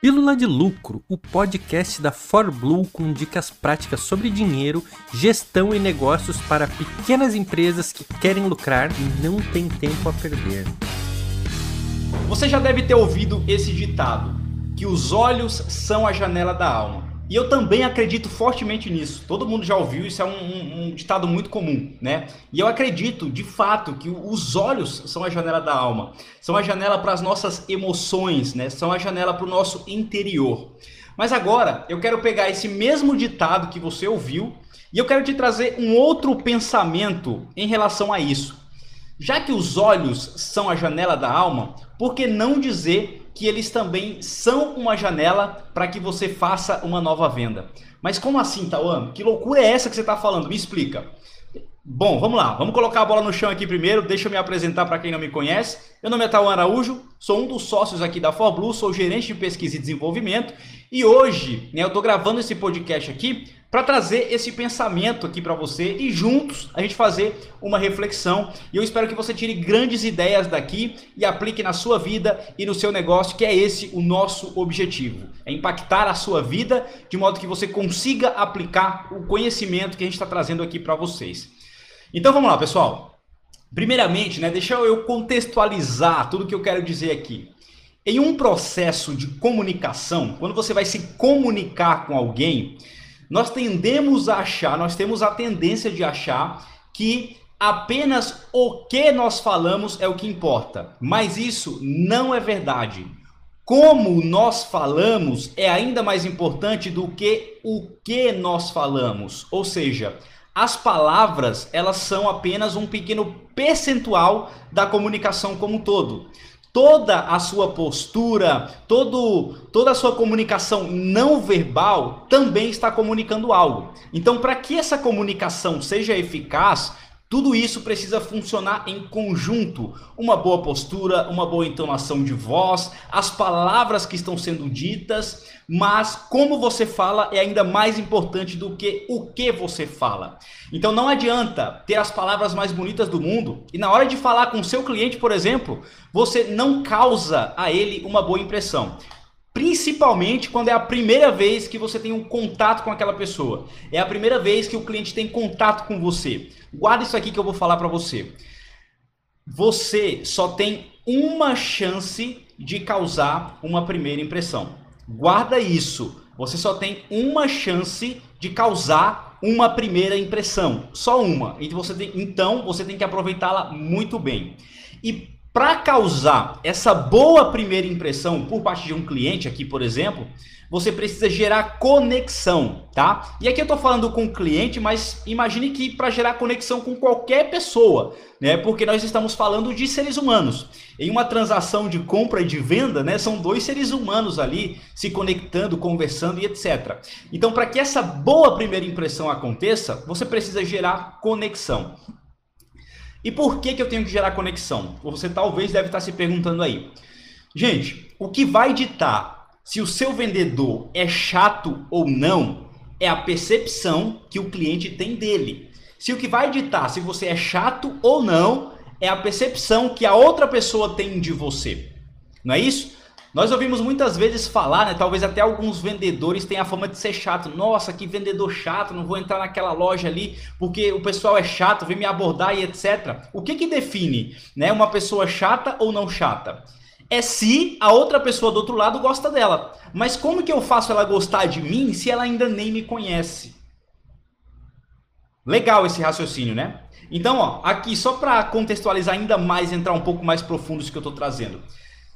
Pílula de Lucro, o podcast da ForBlue com dicas práticas sobre dinheiro, gestão e negócios para pequenas empresas que querem lucrar e não têm tempo a perder. Você já deve ter ouvido esse ditado, que os olhos são a janela da alma. E eu também acredito fortemente nisso. Todo mundo já ouviu, isso é um, um, um, ditado muito comum, né? E eu acredito, de fato, que os olhos são a janela da alma, são a janela para as nossas emoções, né? São a janela para o nosso interior. Mas agora eu quero pegar esse mesmo ditado que você ouviu e eu quero te trazer um outro pensamento em relação a isso. Já que os olhos são a janela da alma, por que não dizer que eles também são uma janela para que você faça uma nova venda. Mas como assim, Tauan? Que loucura é essa que você está falando? Me explica. Bom, vamos lá. Vamos colocar a bola no chão aqui primeiro. Deixa eu me apresentar para quem não me conhece. Meu nome é Tauan Araújo, sou um dos sócios aqui da ForBlue, sou gerente de pesquisa e desenvolvimento. E hoje, né, eu estou gravando esse podcast aqui para trazer esse pensamento aqui para você e juntos a gente fazer uma reflexão. E eu espero que você tire grandes ideias daqui e aplique na sua vida e no seu negócio, que é esse o nosso objetivo. É impactar a sua vida de modo que você consiga aplicar o conhecimento que a gente está trazendo aqui para vocês. Então vamos lá, pessoal. Primeiramente, né, deixa eu contextualizar tudo que eu quero dizer aqui. Em um processo de comunicação, quando você vai se comunicar com alguém, nós tendemos a achar, nós temos a tendência de achar que apenas o que nós falamos é o que importa. Mas isso não é verdade. Como nós falamos é ainda mais importante do que o que nós falamos. Ou seja, as palavras, elas são apenas um pequeno percentual da comunicação como um todo toda a sua postura, todo, toda a sua comunicação não verbal também está comunicando algo. Então, para que essa comunicação seja eficaz, tudo isso precisa funcionar em conjunto. Uma boa postura, uma boa entonação de voz, as palavras que estão sendo ditas, mas como você fala é ainda mais importante do que o que você fala. Então não adianta ter as palavras mais bonitas do mundo e na hora de falar com o seu cliente, por exemplo, você não causa a ele uma boa impressão. Principalmente quando é a primeira vez que você tem um contato com aquela pessoa. É a primeira vez que o cliente tem contato com você. Guarda isso aqui que eu vou falar para você. Você só tem uma chance de causar uma primeira impressão. Guarda isso. Você só tem uma chance de causar uma primeira impressão. Só uma. Então você tem, então, você tem que aproveitá-la muito bem. E para causar essa boa primeira impressão por parte de um cliente aqui, por exemplo, você precisa gerar conexão, tá? E aqui eu estou falando com o cliente, mas imagine que para gerar conexão com qualquer pessoa, né? Porque nós estamos falando de seres humanos. Em uma transação de compra e de venda, né, são dois seres humanos ali se conectando, conversando e etc. Então, para que essa boa primeira impressão aconteça, você precisa gerar conexão. E por que, que eu tenho que gerar conexão? Você talvez deve estar se perguntando aí. Gente, o que vai ditar se o seu vendedor é chato ou não é a percepção que o cliente tem dele. Se o que vai ditar se você é chato ou não é a percepção que a outra pessoa tem de você. Não é isso? Nós ouvimos muitas vezes falar, né? Talvez até alguns vendedores tenham a fama de ser chato. Nossa, que vendedor chato, não vou entrar naquela loja ali porque o pessoal é chato, vem me abordar e etc. O que que define, né, uma pessoa chata ou não chata? É se a outra pessoa do outro lado gosta dela. Mas como que eu faço ela gostar de mim se ela ainda nem me conhece? Legal esse raciocínio, né? Então, ó, aqui só para contextualizar ainda mais, entrar um pouco mais profundo isso que eu estou trazendo.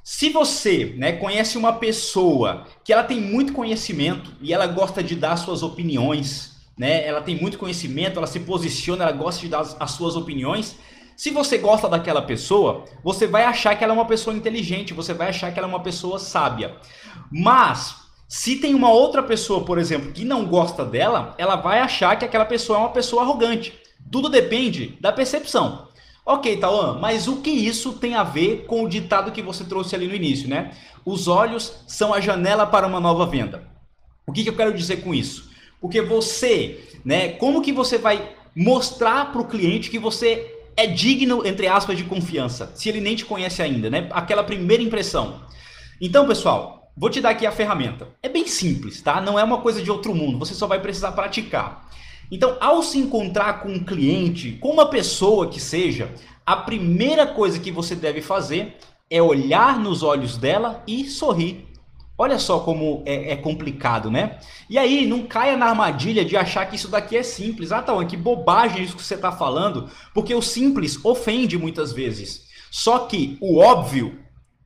Se você né, conhece uma pessoa que ela tem muito conhecimento e ela gosta de dar suas opiniões, né, ela tem muito conhecimento, ela se posiciona, ela gosta de dar as, as suas opiniões. Se você gosta daquela pessoa, você vai achar que ela é uma pessoa inteligente, você vai achar que ela é uma pessoa sábia. Mas se tem uma outra pessoa, por exemplo, que não gosta dela, ela vai achar que aquela pessoa é uma pessoa arrogante. Tudo depende da percepção. Ok, Tauan, mas o que isso tem a ver com o ditado que você trouxe ali no início, né? Os olhos são a janela para uma nova venda. O que, que eu quero dizer com isso? Porque você, né, como que você vai mostrar para o cliente que você é digno, entre aspas, de confiança, se ele nem te conhece ainda, né? Aquela primeira impressão. Então, pessoal, vou te dar aqui a ferramenta. É bem simples, tá? Não é uma coisa de outro mundo, você só vai precisar praticar. Então, ao se encontrar com um cliente, com uma pessoa que seja, a primeira coisa que você deve fazer é olhar nos olhos dela e sorrir. Olha só como é, é, complicado, né? E aí, não caia na armadilha de achar que isso daqui é simples. Ah, tá, que bobagem isso que você está falando, porque o simples ofende muitas vezes. Só que o óbvio,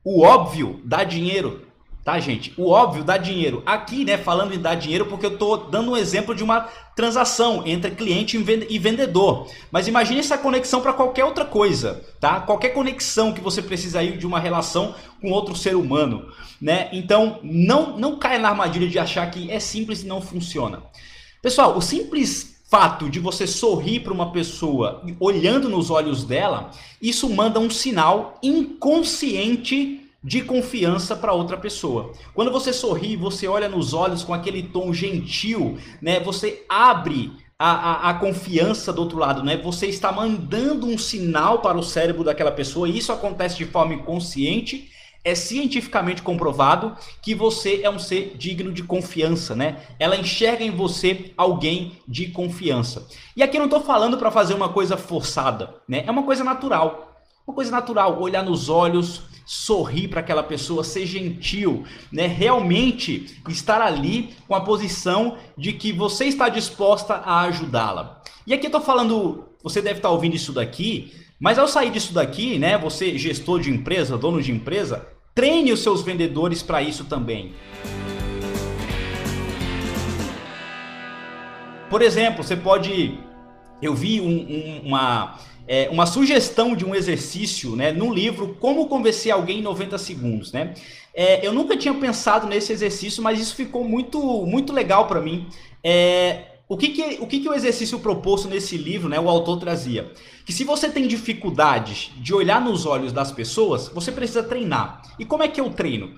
o óbvio dá dinheiro tá, gente? O óbvio dá dinheiro. Aqui, né, falando em dar dinheiro, porque eu tô dando um exemplo de uma transação entre cliente e vendedor. Mas imagine essa conexão para qualquer outra coisa, tá? Qualquer conexão que você precisa aí de uma relação com outro ser humano, né? Então, não não caia na armadilha de achar que é simples e não funciona. Pessoal, o simples fato de você sorrir para uma pessoa olhando nos olhos dela, isso manda um sinal inconsciente de confiança para outra pessoa. Quando você sorri, você olha nos olhos com aquele tom gentil, né? Você abre a, a, a, confiança do outro lado, né? Você está mandando um sinal para o cérebro daquela pessoa, e isso acontece de forma inconsciente. É cientificamente comprovado que você é um ser digno de confiança, né? Ela enxerga em você alguém de confiança. E aqui eu não estou falando para fazer uma coisa forçada, né? É uma coisa natural. Uma coisa natural, olhar nos olhos, sorrir para aquela pessoa, ser gentil, né? Realmente estar ali com a posição de que você está disposta a ajudá-la. E aqui eu tô falando, você deve estar ouvindo isso daqui, mas ao sair disso daqui, né, você gestor de empresa, dono de empresa, treine os seus vendedores para isso também. Por exemplo, você pode eu vi um, um, uma é, uma sugestão de um exercício né, no livro Como Convencer Alguém em 90 Segundos. Né? É, eu nunca tinha pensado nesse exercício, mas isso ficou muito, muito legal para mim. É, o que, que, o que, que o exercício proposto nesse livro, né, o autor trazia? Que se você tem dificuldades de olhar nos olhos das pessoas, você precisa treinar. E como é que eu treino?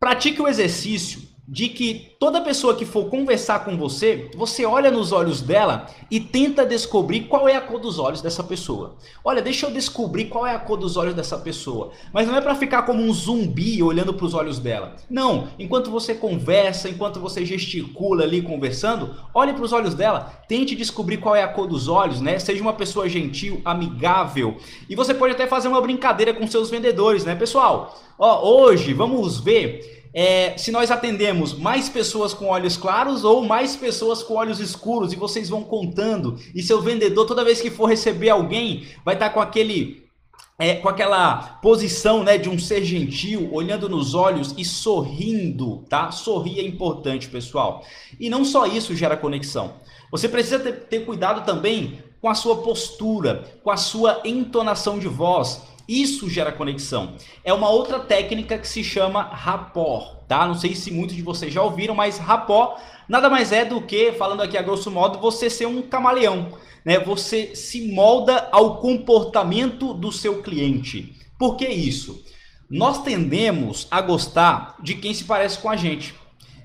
Pratique o exercício de que toda pessoa que for conversar com você, você olha nos olhos dela e tenta descobrir qual é a cor dos olhos dessa pessoa. Olha, deixa eu descobrir qual é a cor dos olhos dessa pessoa. Mas não é para ficar como um zumbi olhando para os olhos dela. Não, enquanto você conversa, enquanto você gesticula ali conversando, olhe para os olhos dela, tente descobrir qual é a cor dos olhos, né? Seja uma pessoa gentil, amigável. E você pode até fazer uma brincadeira com seus vendedores, né, pessoal? Ó, hoje vamos ver é, se nós atendemos mais pessoas com olhos claros ou mais pessoas com olhos escuros e vocês vão contando. E seu vendedor, toda vez que for receber alguém, vai estar tá com aquele é, com aquela posição né, de um ser gentil, olhando nos olhos e sorrindo, tá? Sorrir é importante, pessoal. E não só isso gera conexão. Você precisa ter, ter cuidado também com a sua postura, com a sua entonação de voz. Isso gera conexão. É uma outra técnica que se chama rapport, tá? Não sei se muitos de vocês já ouviram, mas rapport nada mais é do que, falando aqui a grosso modo, você ser um camaleão, né? Você se molda ao comportamento do seu cliente. Por que isso? Nós tendemos a gostar de quem se parece com a gente.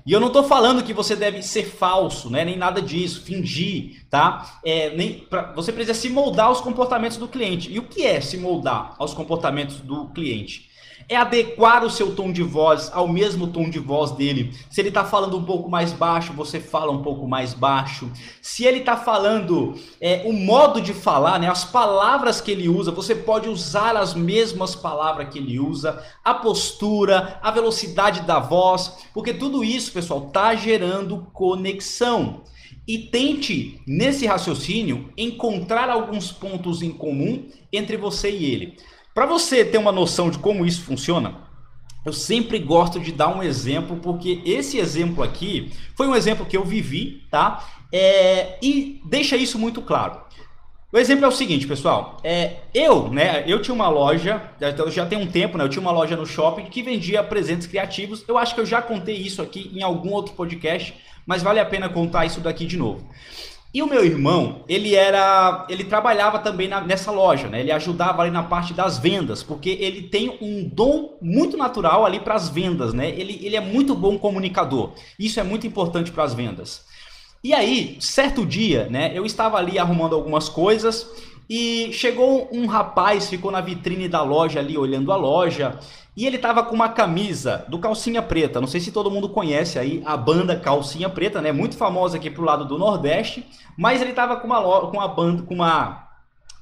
E eu não estou falando que você deve ser falso, né? nem nada disso, fingir, tá? É, nem, pra, você precisa se moldar aos comportamentos do cliente. E o que é se moldar aos comportamentos do cliente? É adequar o seu tom de voz ao mesmo tom de voz dele. Se ele está falando um pouco mais baixo, você fala um pouco mais baixo. Se ele está falando é, o modo de falar, né, as palavras que ele usa, você pode usar as mesmas palavras que ele usa, a postura, a velocidade da voz, porque tudo isso, pessoal, está gerando conexão. E tente, nesse raciocínio, encontrar alguns pontos em comum entre você e ele. Para você ter uma noção de como isso funciona, eu sempre gosto de dar um exemplo, porque esse exemplo aqui foi um exemplo que eu vivi, tá? É, e deixa isso muito claro. O exemplo é o seguinte, pessoal. É, eu, né? Eu tinha uma loja, então já tem um tempo, né? Eu tinha uma loja no shopping que vendia presentes criativos. Eu acho que eu já contei isso aqui em algum outro podcast, mas vale a pena contar isso daqui de novo. E o meu irmão, ele era, ele trabalhava também na, nessa loja, né? Ele ajudava ali na parte das vendas, porque ele tem um dom muito natural ali para as vendas, né? Ele, ele é muito bom comunicador. Isso é muito importante para as vendas. E aí, certo dia, né? Eu estava ali arrumando algumas coisas e chegou um rapaz, ficou na vitrine da loja ali olhando a loja E ele tava com uma camisa do Calcinha Preta. Não sei se todo mundo conhece aí a banda Calcinha Preta, né? Muito famosa aqui pro lado do Nordeste. Mas ele tava com uma, com uma banda, com uma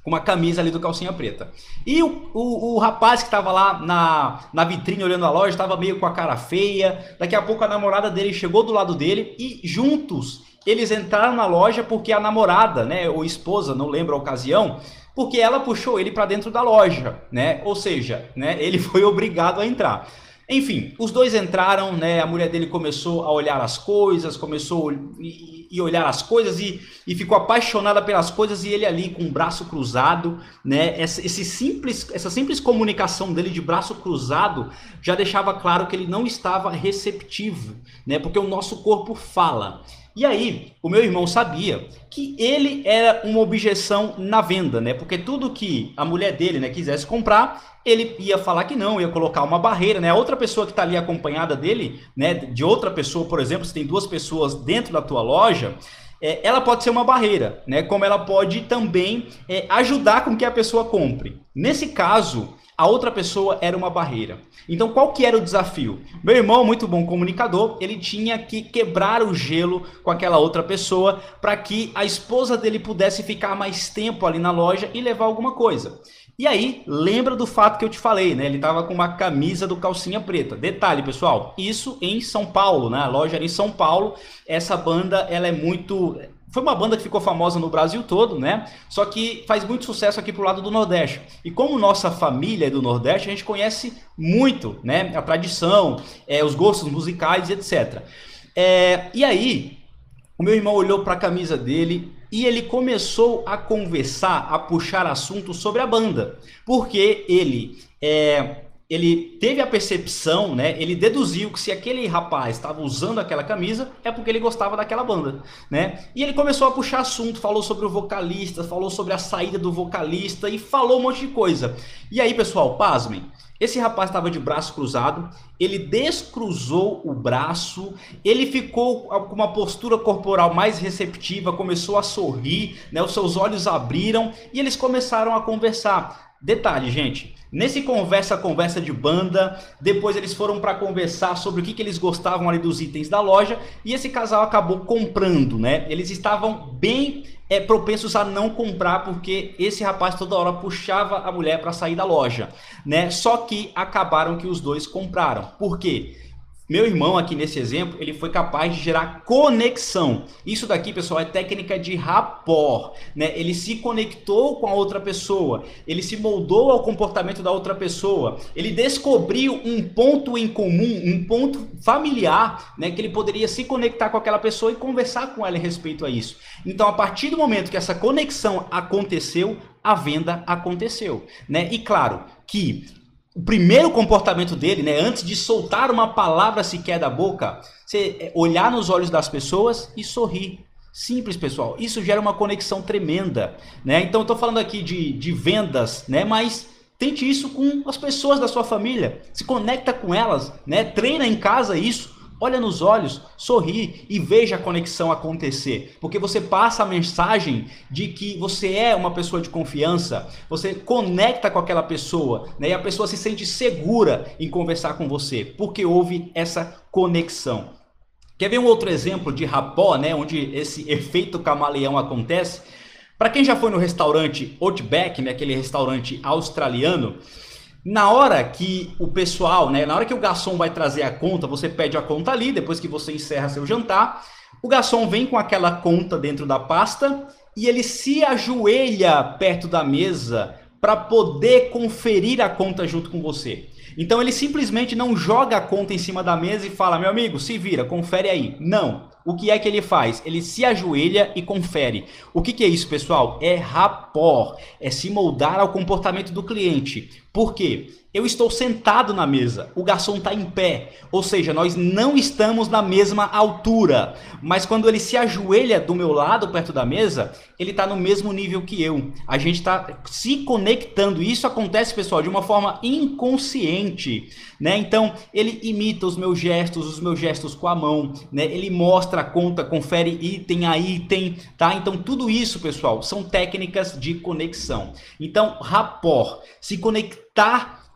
com uma camisa ali do calcinha preta. E o, o, o rapaz que estava lá na, na vitrine olhando a loja estava meio com a cara feia. Daqui a pouco a namorada dele chegou do lado dele e juntos eles entraram na loja porque a namorada, né, ou esposa, não lembro a ocasião, porque ela puxou ele para dentro da loja, né? Ou seja, né, ele foi obrigado a entrar. Enfim, os dois entraram, né? A mulher dele começou a olhar as coisas, começou e, olhar as coisas e, e, ficou apaixonada pelas coisas e ele ali com o braço cruzado, né? Esse simples, essa simples comunicação dele de braço cruzado já deixava claro que ele não estava receptivo, né? Porque o nosso corpo fala. E aí, o meu irmão sabia que ele era uma objeção na venda, né? Porque tudo que a mulher dele, né, quisesse comprar, ele ia falar que não, ia colocar uma barreira, né? Outra pessoa que está ali acompanhada dele, né, de outra pessoa, por exemplo, se tem duas pessoas dentro da tua loja, é, ela pode ser uma barreira, né? Como ela pode também é, ajudar com que a pessoa compre. Nesse caso, a outra pessoa era uma barreira. Então, qual que era o desafio? Meu irmão, muito bom comunicador, ele tinha que quebrar o gelo com aquela outra pessoa para que a esposa dele pudesse ficar mais tempo ali na loja e levar alguma coisa. E aí, lembra do fato que eu te falei, né? Ele estava com uma camisa do calcinha preta. Detalhe, pessoal, isso em São Paulo, né? A loja era em São Paulo. Essa banda, ela é muito foi uma banda que ficou famosa no Brasil todo, né? Só que faz muito sucesso aqui pro lado do Nordeste. E como nossa família é do Nordeste, a gente conhece muito, né? A tradição, é, os gostos musicais etc. É, e aí, o meu irmão olhou para a camisa dele e ele começou a conversar, a puxar assunto sobre a banda, porque ele é, ele teve a percepção, né? Ele deduziu que se aquele rapaz estava usando aquela camisa é porque ele gostava daquela banda, né? E ele começou a puxar assunto, falou sobre o vocalista, falou sobre a saída do vocalista e falou um monte de coisa. E aí, pessoal, pasmem. Esse rapaz estava de braço cruzado, ele descruzou o braço, ele ficou com uma postura corporal mais receptiva, começou a sorrir, né? Os seus olhos abriram e eles começaram a conversar. Detalhe, gente, nesse conversa conversa de banda, depois eles foram para conversar sobre o que, que eles gostavam ali dos itens da loja e esse casal acabou comprando, né? Eles estavam bem é, propensos a não comprar porque esse rapaz toda hora puxava a mulher para sair da loja, né? Só que acabaram que os dois compraram. Por quê? Meu irmão aqui nesse exemplo, ele foi capaz de gerar conexão. Isso daqui, pessoal, é técnica de rapport, né? Ele se conectou com a outra pessoa, ele se moldou ao comportamento da outra pessoa, ele descobriu um ponto em comum, um ponto familiar, né, que ele poderia se conectar com aquela pessoa e conversar com ela em respeito a isso. Então, a partir do momento que essa conexão aconteceu, a venda aconteceu, né? E claro, que o primeiro comportamento dele, né, antes de soltar uma palavra sequer da boca, você é, olhar nos olhos das pessoas e sorrir. Simples, pessoal. Isso gera uma conexão tremenda, né? Então, estou falando aqui de, de vendas, né? Mas tente isso com as pessoas da sua família. Se conecta com elas, né? Treina em casa isso olha nos olhos, sorri e veja a conexão acontecer. Porque você passa a mensagem de que você é uma pessoa de confiança, você conecta com aquela pessoa, né? E a pessoa se sente segura em conversar com você, porque houve essa conexão. Quer ver um outro exemplo de rapó, né? Onde esse efeito camaleão acontece? Para quem já foi no restaurante Outback, né? Aquele restaurante australiano, na hora que o pessoal, né, na hora que o garçom vai trazer a conta, você pede a conta ali, depois que você encerra seu jantar, o garçom vem com aquela conta dentro da pasta e ele se ajoelha perto da mesa para poder conferir a conta junto com você. Então ele simplesmente não joga a conta em cima da mesa e fala: "Meu amigo, se vira, confere aí". Não o que é que ele faz? Ele se ajoelha e confere. O que, que é isso, pessoal? É rapport, é se moldar ao comportamento do cliente. Por quê? Eu estou sentado na mesa, o garçom está em pé, ou seja, nós não estamos na mesma altura. Mas quando ele se ajoelha do meu lado, perto da mesa, ele está no mesmo nível que eu. A gente está se conectando. Isso acontece, pessoal, de uma forma inconsciente, né? Então ele imita os meus gestos, os meus gestos com a mão, né? Ele mostra a conta, confere item a item, tá? Então tudo isso, pessoal, são técnicas de conexão. Então, rapport, se conectar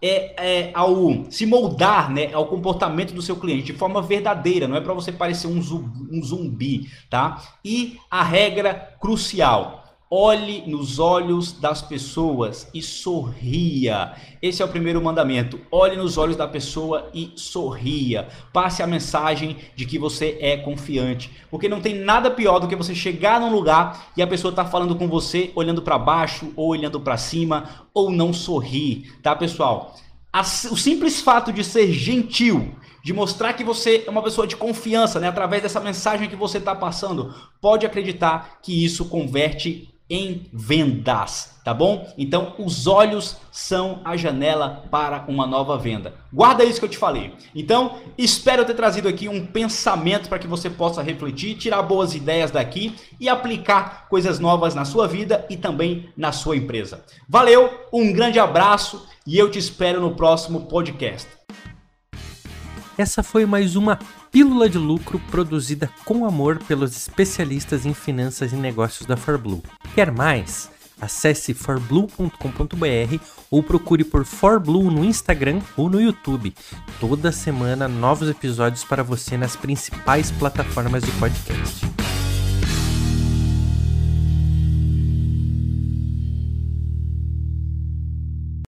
é, é, ao se moldar né, ao comportamento do seu cliente de forma verdadeira, não é para você parecer um zumbi, um zumbi, tá? E a regra crucial, Olhe nos olhos das pessoas e sorria. Esse é o primeiro mandamento. Olhe nos olhos da pessoa e sorria. Passe a mensagem de que você é confiante. Porque não tem nada pior do que você chegar num lugar e a pessoa tá falando com você olhando para baixo ou olhando para cima ou não sorrir, tá, pessoal? o simples fato de ser gentil, de mostrar que você é uma pessoa de confiança, né, através dessa mensagem que você está passando, pode acreditar que isso converte em vendas, tá bom? Então, os olhos são a janela para uma nova venda. Guarda isso que eu te falei. Então, espero ter trazido aqui um pensamento para que você possa refletir, tirar boas ideias daqui e aplicar coisas novas na sua vida e também na sua empresa. Valeu, um grande abraço e eu te espero no próximo podcast. Essa foi mais uma pílula de lucro produzida com amor pelos especialistas em finanças e negócios da ForBlue. Quer mais? Acesse forblue.com.br ou procure por ForBlue no Instagram ou no YouTube. Toda semana novos episódios para você nas principais plataformas de podcast.